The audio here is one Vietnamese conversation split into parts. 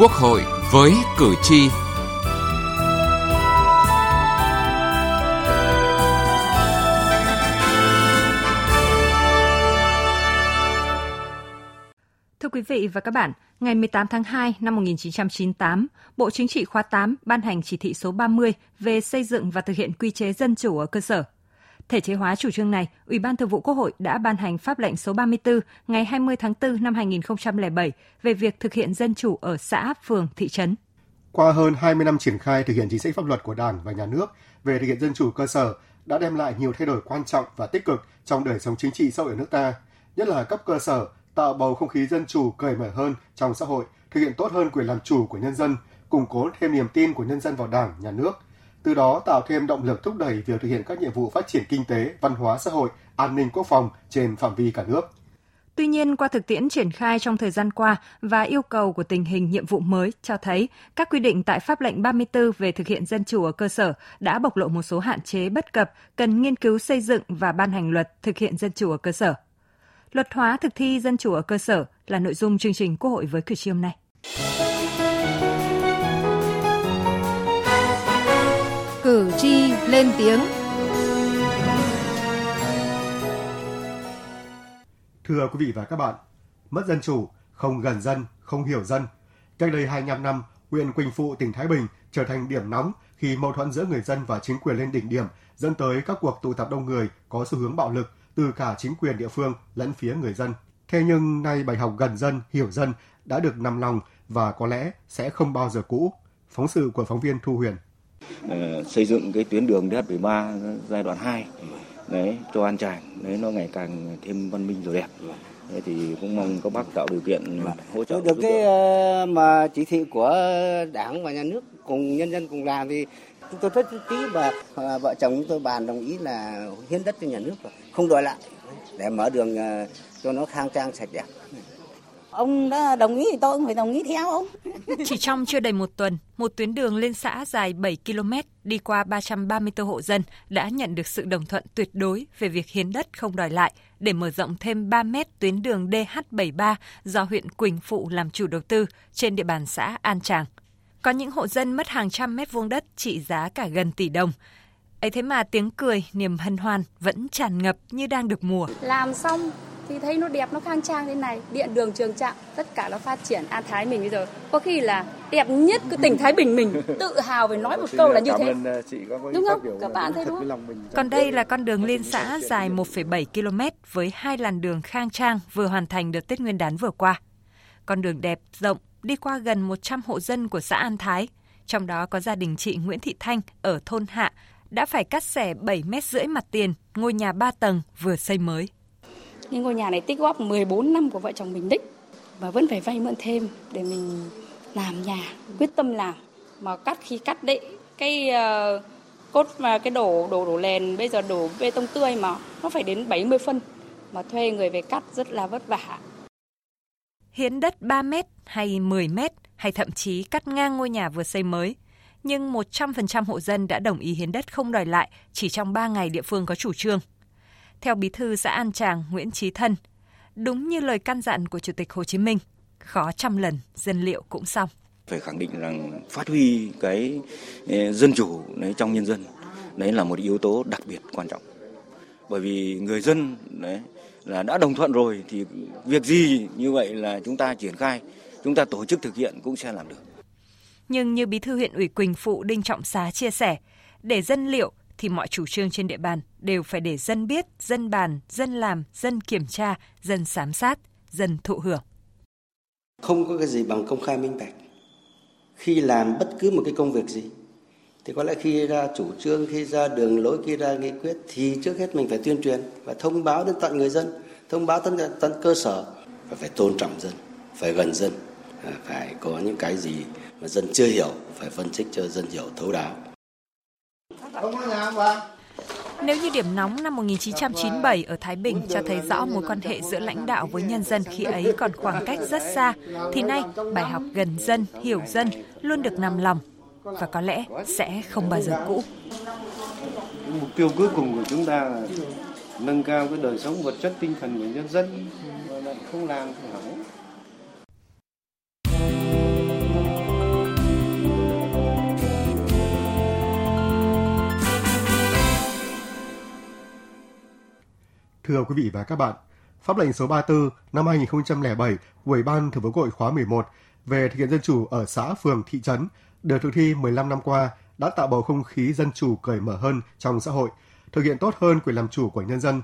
Quốc hội với cử tri. Thưa quý vị và các bạn, ngày 18 tháng 2 năm 1998, Bộ Chính trị khóa 8 ban hành chỉ thị số 30 về xây dựng và thực hiện quy chế dân chủ ở cơ sở. Thể chế hóa chủ trương này, Ủy ban Thường vụ Quốc hội đã ban hành pháp lệnh số 34 ngày 20 tháng 4 năm 2007 về việc thực hiện dân chủ ở xã, phường, thị trấn. Qua hơn 20 năm triển khai thực hiện chính sách pháp luật của Đảng và Nhà nước về thực hiện dân chủ cơ sở đã đem lại nhiều thay đổi quan trọng và tích cực trong đời sống chính trị xã hội ở nước ta, nhất là cấp cơ sở tạo bầu không khí dân chủ cởi mở hơn trong xã hội, thực hiện tốt hơn quyền làm chủ của nhân dân, củng cố thêm niềm tin của nhân dân vào Đảng, Nhà nước, từ đó tạo thêm động lực thúc đẩy việc thực hiện các nhiệm vụ phát triển kinh tế, văn hóa xã hội, an ninh quốc phòng trên phạm vi cả nước. Tuy nhiên, qua thực tiễn triển khai trong thời gian qua và yêu cầu của tình hình nhiệm vụ mới cho thấy các quy định tại Pháp lệnh 34 về thực hiện dân chủ ở cơ sở đã bộc lộ một số hạn chế bất cập cần nghiên cứu xây dựng và ban hành luật thực hiện dân chủ ở cơ sở. Luật hóa thực thi dân chủ ở cơ sở là nội dung chương trình Quốc hội với cử tri hôm nay. Lên tiếng. Thưa quý vị và các bạn, mất dân chủ, không gần dân, không hiểu dân. Cách đây 25 năm, huyện Quỳnh Phụ, tỉnh Thái Bình trở thành điểm nóng khi mâu thuẫn giữa người dân và chính quyền lên đỉnh điểm, dẫn tới các cuộc tụ tập đông người có xu hướng bạo lực từ cả chính quyền địa phương lẫn phía người dân. Thế nhưng nay bài học gần dân, hiểu dân đã được nằm lòng và có lẽ sẽ không bao giờ cũ. Phóng sự của phóng viên Thu Huyền. Uh, xây dựng cái tuyến đường DH73 giai đoạn 2 đấy cho An Tràng đấy nó ngày càng thêm văn minh rồi đẹp. Thế thì cũng mong các bác tạo điều kiện hỗ trợ. Được cái uh, mà chỉ thị của Đảng và nhà nước cùng nhân dân cùng làm thì chúng tôi rất tí và uh, vợ chồng chúng tôi bàn đồng ý là hiến đất cho nhà nước rồi, không đòi lại để mở đường cho nó khang trang sạch đẹp. Ông đã đồng ý thì tôi cũng phải đồng ý theo ông. Chỉ trong chưa đầy một tuần, một tuyến đường lên xã dài 7 km đi qua 334 hộ dân đã nhận được sự đồng thuận tuyệt đối về việc hiến đất không đòi lại để mở rộng thêm 3 mét tuyến đường DH73 do huyện Quỳnh Phụ làm chủ đầu tư trên địa bàn xã An Tràng. Có những hộ dân mất hàng trăm mét vuông đất trị giá cả gần tỷ đồng. ấy thế mà tiếng cười, niềm hân hoan vẫn tràn ngập như đang được mùa. Làm xong thì thấy nó đẹp nó khang trang thế này. Điện đường trường trạm tất cả nó phát triển. An thái mình bây giờ có khi là đẹp nhất cái tỉnh thái bình mình. Tự hào về nói một câu là như thế. đúng không? các bạn thấy đúng không? còn đây là con đường liên xã dài 1,7 km với hai làn đường khang trang vừa hoàn thành đợt Tết Nguyên đán vừa qua. Con đường đẹp rộng đi qua gần 100 hộ dân của xã An Thái. Trong đó có gia đình chị Nguyễn Thị Thanh ở thôn Hạ đã phải cắt xẻ 7 mét rưỡi mặt tiền ngôi nhà 3 tầng vừa xây mới nhưng ngôi nhà này tích góp 14 năm của vợ chồng mình đích và vẫn phải vay mượn thêm để mình làm nhà quyết tâm làm mà cắt khi cắt đấy cái uh, cốt mà cái đổ đổ đổ lèn bây giờ đổ bê tông tươi mà nó phải đến 70 phân mà thuê người về cắt rất là vất vả. Hiến đất 3 mét hay 10 mét hay thậm chí cắt ngang ngôi nhà vừa xây mới, nhưng 100% hộ dân đã đồng ý hiến đất không đòi lại chỉ trong 3 ngày địa phương có chủ trương. Theo bí thư xã An Tràng Nguyễn Trí Thân, đúng như lời căn dặn của Chủ tịch Hồ Chí Minh, khó trăm lần dân liệu cũng xong. Phải khẳng định rằng phát huy cái dân chủ đấy trong nhân dân, đấy là một yếu tố đặc biệt quan trọng. Bởi vì người dân đấy là đã đồng thuận rồi thì việc gì như vậy là chúng ta triển khai, chúng ta tổ chức thực hiện cũng sẽ làm được. Nhưng như Bí thư huyện ủy Quỳnh Phụ Đinh Trọng Xá chia sẻ, để dân liệu thì mọi chủ trương trên địa bàn đều phải để dân biết, dân bàn, dân làm, dân kiểm tra, dân giám sát, dân thụ hưởng. Không có cái gì bằng công khai minh bạch. Khi làm bất cứ một cái công việc gì thì có lẽ khi ra chủ trương, khi ra đường lối, khi ra nghị quyết thì trước hết mình phải tuyên truyền và thông báo đến tận người dân, thông báo tận tận cơ sở và phải tôn trọng dân, phải gần dân, à, phải có những cái gì mà dân chưa hiểu phải phân tích cho dân hiểu thấu đáo. Nếu như điểm nóng năm 1997 ở Thái Bình cho thấy rõ mối quan hệ giữa lãnh đạo với nhân dân khi ấy còn khoảng cách rất xa, thì nay bài học gần dân, hiểu dân luôn được nằm lòng và có lẽ sẽ không bao giờ cũ. Mục tiêu cuối cùng của chúng ta là nâng cao cái đời sống vật chất tinh thần của nhân dân mà lại không làm thì hỏng. Thưa quý vị và các bạn, Pháp lệnh số 34 năm 2007 của Ủy ban Thường vụ Quốc hội khóa 11 về thực hiện dân chủ ở xã, phường, thị trấn được thực thi 15 năm qua đã tạo bầu không khí dân chủ cởi mở hơn trong xã hội, thực hiện tốt hơn quyền làm chủ của nhân dân,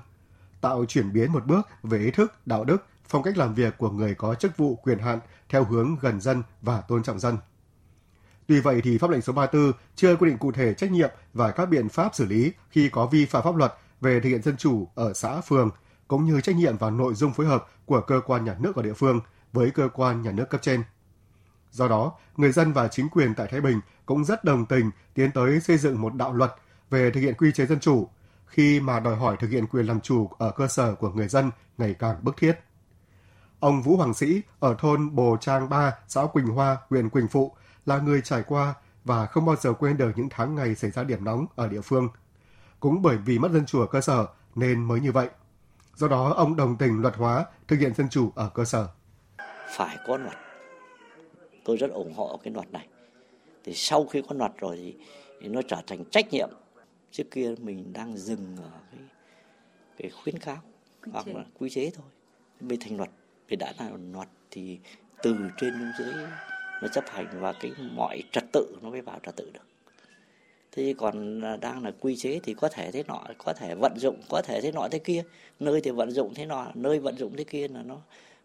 tạo chuyển biến một bước về ý thức, đạo đức, phong cách làm việc của người có chức vụ quyền hạn theo hướng gần dân và tôn trọng dân. Tuy vậy thì pháp lệnh số 34 chưa quy định cụ thể trách nhiệm và các biện pháp xử lý khi có vi phạm pháp luật về thực hiện dân chủ ở xã phường, cũng như trách nhiệm và nội dung phối hợp của cơ quan nhà nước ở địa phương với cơ quan nhà nước cấp trên. Do đó, người dân và chính quyền tại Thái Bình cũng rất đồng tình tiến tới xây dựng một đạo luật về thực hiện quy chế dân chủ, khi mà đòi hỏi thực hiện quyền làm chủ ở cơ sở của người dân ngày càng bức thiết. Ông Vũ Hoàng Sĩ ở thôn Bồ Trang 3, xã Quỳnh Hoa, huyện Quỳnh Phụ là người trải qua và không bao giờ quên được những tháng ngày xảy ra điểm nóng ở địa phương. Cũng bởi vì mất dân chủ ở cơ sở nên mới như vậy. Do đó, ông đồng tình luật hóa thực hiện dân chủ ở cơ sở. Phải có luật. Tôi rất ủng hộ cái luật này. Thì sau khi có luật rồi thì, thì nó trở thành trách nhiệm. Trước kia mình đang dừng ở cái, cái khuyến cáo hoặc là quy chế thôi. Bây thành luật. Vì đã là luật thì từ trên xuống dưới nó chấp hành và cái mọi trật tự nó mới vào trật tự được thế còn à, đang là quy chế thì có thể thế nọ có thể vận dụng có thể thế nọ thế kia. Nơi thì vận dụng thế nọ nơi vận dụng thế kia là nó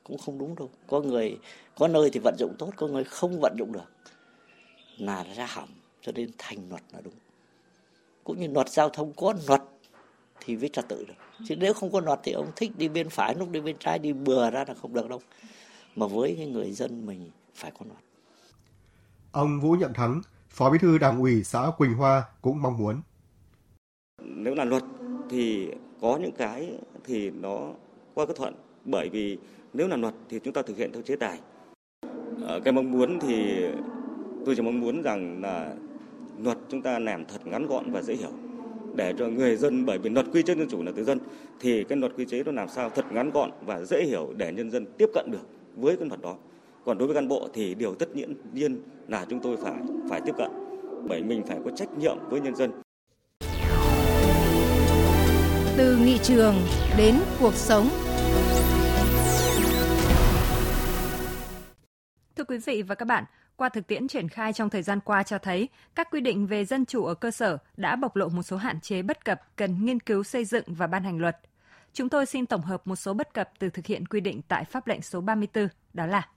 cũng không đúng đâu. Có người có nơi thì vận dụng tốt có người không vận dụng được. Là ra hỏng cho nên thành luật là đúng. Cũng như luật giao thông có luật thì viết trật tự được. Chứ nếu không có luật thì ông thích đi bên phải lúc đi bên trái đi bừa ra là không được đâu. Mà với cái người dân mình phải có luật. Ông Vũ Nhậm Thắng, Phó Bí thư Đảng ủy xã Quỳnh Hoa cũng mong muốn. Nếu là luật thì có những cái thì nó qua cái thuận bởi vì nếu là luật thì chúng ta thực hiện theo chế tài. Ở cái mong muốn thì tôi chỉ mong muốn rằng là luật chúng ta làm thật ngắn gọn và dễ hiểu để cho người dân, bởi vì luật quy chế dân chủ là từ dân, thì cái luật quy chế nó làm sao thật ngắn gọn và dễ hiểu để nhân dân tiếp cận được với cái luật đó còn đối với cán bộ thì điều tất nhiên nhiên là chúng tôi phải phải tiếp cận. Bởi mình phải có trách nhiệm với nhân dân. Từ nghị trường đến cuộc sống. Thưa quý vị và các bạn, qua thực tiễn triển khai trong thời gian qua cho thấy, các quy định về dân chủ ở cơ sở đã bộc lộ một số hạn chế bất cập cần nghiên cứu xây dựng và ban hành luật. Chúng tôi xin tổng hợp một số bất cập từ thực hiện quy định tại pháp lệnh số 34, đó là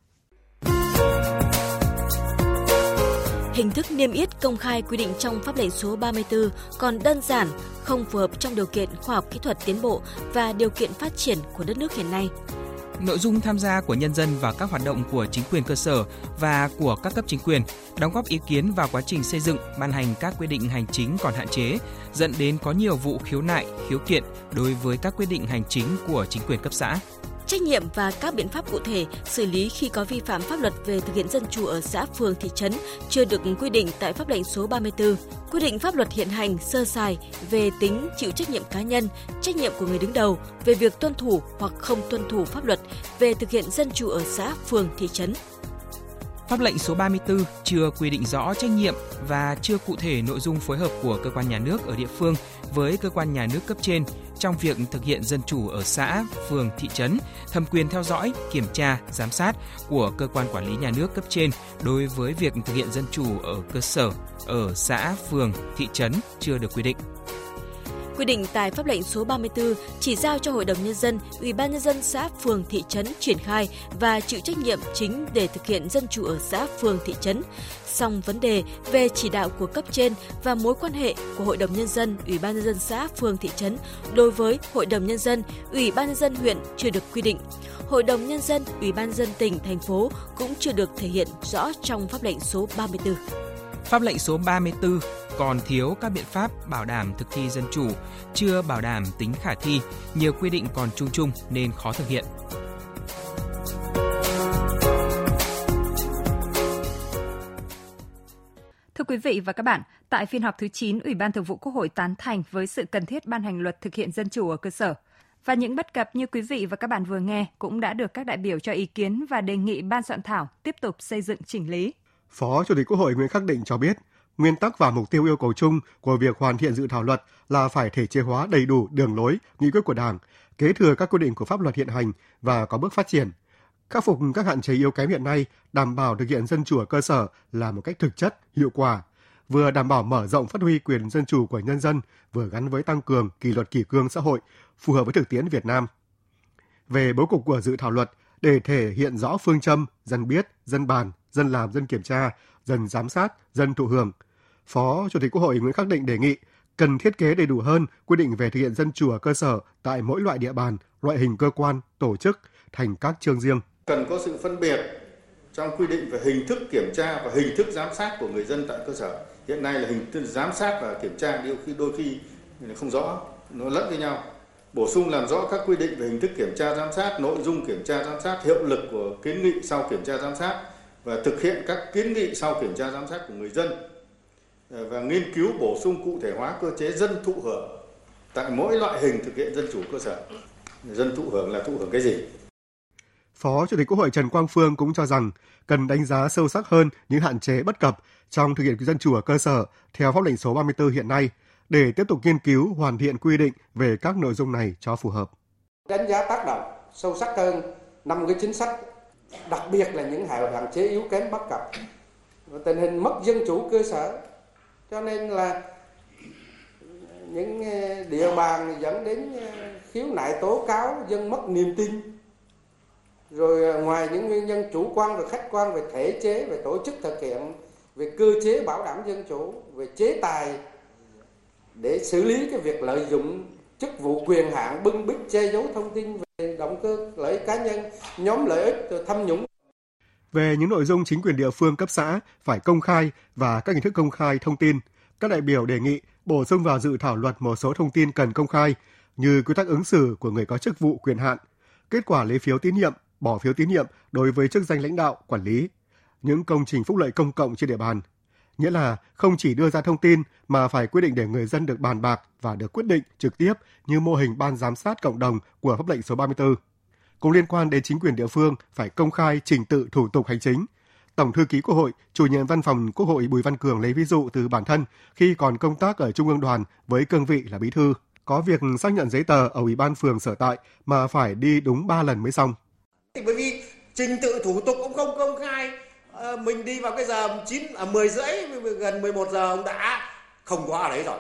Hình thức niêm yết công khai quy định trong pháp lệnh số 34 còn đơn giản, không phù hợp trong điều kiện khoa học kỹ thuật tiến bộ và điều kiện phát triển của đất nước hiện nay. Nội dung tham gia của nhân dân vào các hoạt động của chính quyền cơ sở và của các cấp chính quyền, đóng góp ý kiến vào quá trình xây dựng, ban hành các quy định hành chính còn hạn chế, dẫn đến có nhiều vụ khiếu nại, khiếu kiện đối với các quyết định hành chính của chính quyền cấp xã trách nhiệm và các biện pháp cụ thể xử lý khi có vi phạm pháp luật về thực hiện dân chủ ở xã, phường, thị trấn chưa được quy định tại pháp lệnh số 34. Quy định pháp luật hiện hành sơ sài về tính chịu trách nhiệm cá nhân, trách nhiệm của người đứng đầu về việc tuân thủ hoặc không tuân thủ pháp luật về thực hiện dân chủ ở xã, phường, thị trấn. Pháp lệnh số 34 chưa quy định rõ trách nhiệm và chưa cụ thể nội dung phối hợp của cơ quan nhà nước ở địa phương với cơ quan nhà nước cấp trên trong việc thực hiện dân chủ ở xã, phường, thị trấn, thẩm quyền theo dõi, kiểm tra, giám sát của cơ quan quản lý nhà nước cấp trên đối với việc thực hiện dân chủ ở cơ sở, ở xã, phường, thị trấn chưa được quy định. Quy định tại pháp lệnh số 34 chỉ giao cho Hội đồng nhân dân, Ủy ban nhân dân xã, phường, thị trấn triển khai và chịu trách nhiệm chính để thực hiện dân chủ ở xã, phường, thị trấn. Song vấn đề về chỉ đạo của cấp trên và mối quan hệ của Hội đồng nhân dân, Ủy ban nhân dân xã, phường, thị trấn đối với Hội đồng nhân dân, Ủy ban nhân dân huyện chưa được quy định. Hội đồng nhân dân, Ủy ban dân tỉnh, thành phố cũng chưa được thể hiện rõ trong pháp lệnh số 34. Pháp lệnh số 34 còn thiếu các biện pháp bảo đảm thực thi dân chủ, chưa bảo đảm tính khả thi, nhiều quy định còn chung chung nên khó thực hiện. Thưa quý vị và các bạn, tại phiên họp thứ 9, Ủy ban Thường vụ Quốc hội tán thành với sự cần thiết ban hành luật thực hiện dân chủ ở cơ sở. Và những bất cập như quý vị và các bạn vừa nghe cũng đã được các đại biểu cho ý kiến và đề nghị ban soạn thảo tiếp tục xây dựng chỉnh lý. Phó Chủ tịch Quốc hội Nguyễn Khắc Định cho biết, nguyên tắc và mục tiêu yêu cầu chung của việc hoàn thiện dự thảo luật là phải thể chế hóa đầy đủ đường lối, nghị quyết của Đảng, kế thừa các quy định của pháp luật hiện hành và có bước phát triển. Khắc phục các hạn chế yếu kém hiện nay, đảm bảo thực hiện dân chủ ở cơ sở là một cách thực chất, hiệu quả, vừa đảm bảo mở rộng phát huy quyền dân chủ của nhân dân, vừa gắn với tăng cường kỷ luật kỷ cương xã hội, phù hợp với thực tiễn Việt Nam. Về bố cục của dự thảo luật, để thể hiện rõ phương châm dân biết, dân bàn, dân làm, dân kiểm tra, dân giám sát, dân thụ hưởng. Phó Chủ tịch Quốc hội Nguyễn Khắc Định đề nghị cần thiết kế đầy đủ hơn quy định về thực hiện dân chủ ở cơ sở tại mỗi loại địa bàn, loại hình cơ quan, tổ chức thành các chương riêng. Cần có sự phân biệt trong quy định về hình thức kiểm tra và hình thức giám sát của người dân tại cơ sở. Hiện nay là hình thức giám sát và kiểm tra đôi khi đôi khi không rõ, nó lẫn với nhau. Bổ sung làm rõ các quy định về hình thức kiểm tra giám sát, nội dung kiểm tra giám sát, hiệu lực của kiến nghị sau kiểm tra giám sát và thực hiện các kiến nghị sau kiểm tra giám sát của người dân ờ, và nghiên cứu bổ sung cụ thể hóa cơ chế dân thụ hưởng tại mỗi loại hình thực hiện dân chủ cơ sở. Dân thụ hưởng là thụ hưởng cái gì? Phó Chủ tịch Quốc hội Trần Quang Phương cũng cho rằng cần đánh giá sâu sắc hơn những hạn chế bất cập trong thực hiện dân chủ ở cơ sở theo pháp lệnh số 34 hiện nay để tiếp tục nghiên cứu hoàn thiện quy định về các nội dung này cho phù hợp. Đánh giá tác động sâu sắc hơn năm cái chính sách, đặc biệt là những hạn chế yếu kém bất cập và tình hình mất dân chủ cơ sở. Cho nên là những ờ, địa bàn dẫn đến ờ, khiếu nại tố cáo dân mất niềm tin rồi ờ, ngoài những nguyên nhân chủ quan và khách quan về thể chế về tổ chức thực hiện về cơ chế bảo đảm dân chủ về chế tài để xử lý cái việc lợi dụng chức vụ quyền hạn, bưng bít che giấu thông tin về động cơ lợi ích cá nhân, nhóm lợi ích tham nhũng về những nội dung chính quyền địa phương cấp xã phải công khai và các hình thức công khai thông tin, các đại biểu đề nghị bổ sung vào dự thảo luật một số thông tin cần công khai như quy tắc ứng xử của người có chức vụ quyền hạn, kết quả lấy phiếu tín nhiệm, bỏ phiếu tín nhiệm đối với chức danh lãnh đạo, quản lý, những công trình phúc lợi công cộng trên địa bàn. Nghĩa là không chỉ đưa ra thông tin mà phải quyết định để người dân được bàn bạc và được quyết định trực tiếp như mô hình ban giám sát cộng đồng của pháp lệnh số 34. Cũng liên quan đến chính quyền địa phương phải công khai trình tự thủ tục hành chính. Tổng thư ký Quốc hội, chủ nhiệm văn phòng Quốc hội Bùi Văn Cường lấy ví dụ từ bản thân khi còn công tác ở Trung ương đoàn với cương vị là bí thư. Có việc xác nhận giấy tờ ở Ủy ban phường sở tại mà phải đi đúng 3 lần mới xong. Bởi vì trình tự thủ tục cũng không công khai Ờ, mình đi vào cái giờ 9 à 10 rưỡi, gần 11 giờ ông đã không có ở đấy rồi.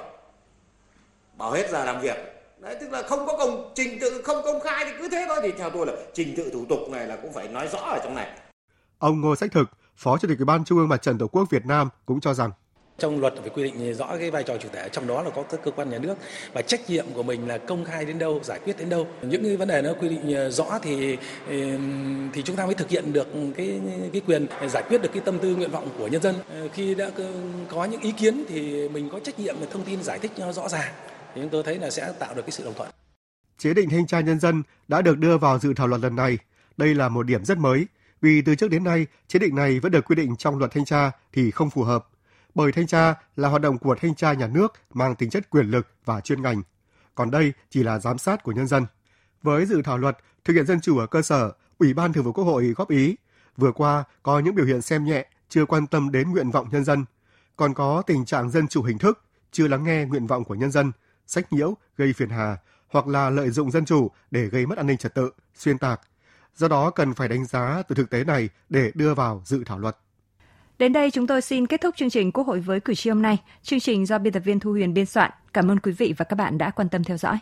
Bảo hết giờ làm việc. Đấy, tức là không có công trình tự, không công khai thì cứ thế thôi. Thì theo tôi là trình tự thủ tục này là cũng phải nói rõ ở trong này. Ông Ngô Sách Thực, Phó Chủ tịch Ủy ban Trung ương Mặt trận Tổ quốc Việt Nam cũng cho rằng trong luật phải quy định rõ cái vai trò chủ thể, trong đó là có các cơ quan nhà nước. Và trách nhiệm của mình là công khai đến đâu, giải quyết đến đâu. Những cái vấn đề nó quy định ờ, rõ thì thì chúng ta mới thực hiện được cái cái quyền giải quyết được cái tâm tư nguyện vọng của nhân dân. Ờ, khi đã có những ý kiến thì mình có trách nhiệm thông tin giải thích cho rõ ràng. Thì chúng tôi thấy là sẽ tạo được cái sự đồng thuận. Chế định thanh tra nhân dân đã được đưa vào dự thảo luật lần này. Đây là một điểm rất mới, vì từ trước đến nay, chế định này vẫn được quy định trong luật thanh tra thì không phù hợp bởi thanh tra là hoạt động của thanh tra nhà nước mang tính chất quyền lực và chuyên ngành, còn đây chỉ là giám sát của nhân dân. Với dự thảo luật thực hiện dân chủ ở cơ sở, Ủy ban Thường vụ Quốc hội góp ý, vừa qua có những biểu hiện xem nhẹ, chưa quan tâm đến nguyện vọng nhân dân, còn có tình trạng dân chủ hình thức, chưa lắng nghe nguyện vọng của nhân dân, sách nhiễu, gây phiền hà hoặc là lợi dụng dân chủ để gây mất an ninh trật tự, xuyên tạc. Do đó cần phải đánh giá từ thực tế này để đưa vào dự thảo luật. Đến đây chúng tôi xin kết thúc chương trình Quốc hội với cử tri hôm nay. Chương trình do biên tập viên Thu Huyền biên soạn. Cảm ơn quý vị và các bạn đã quan tâm theo dõi.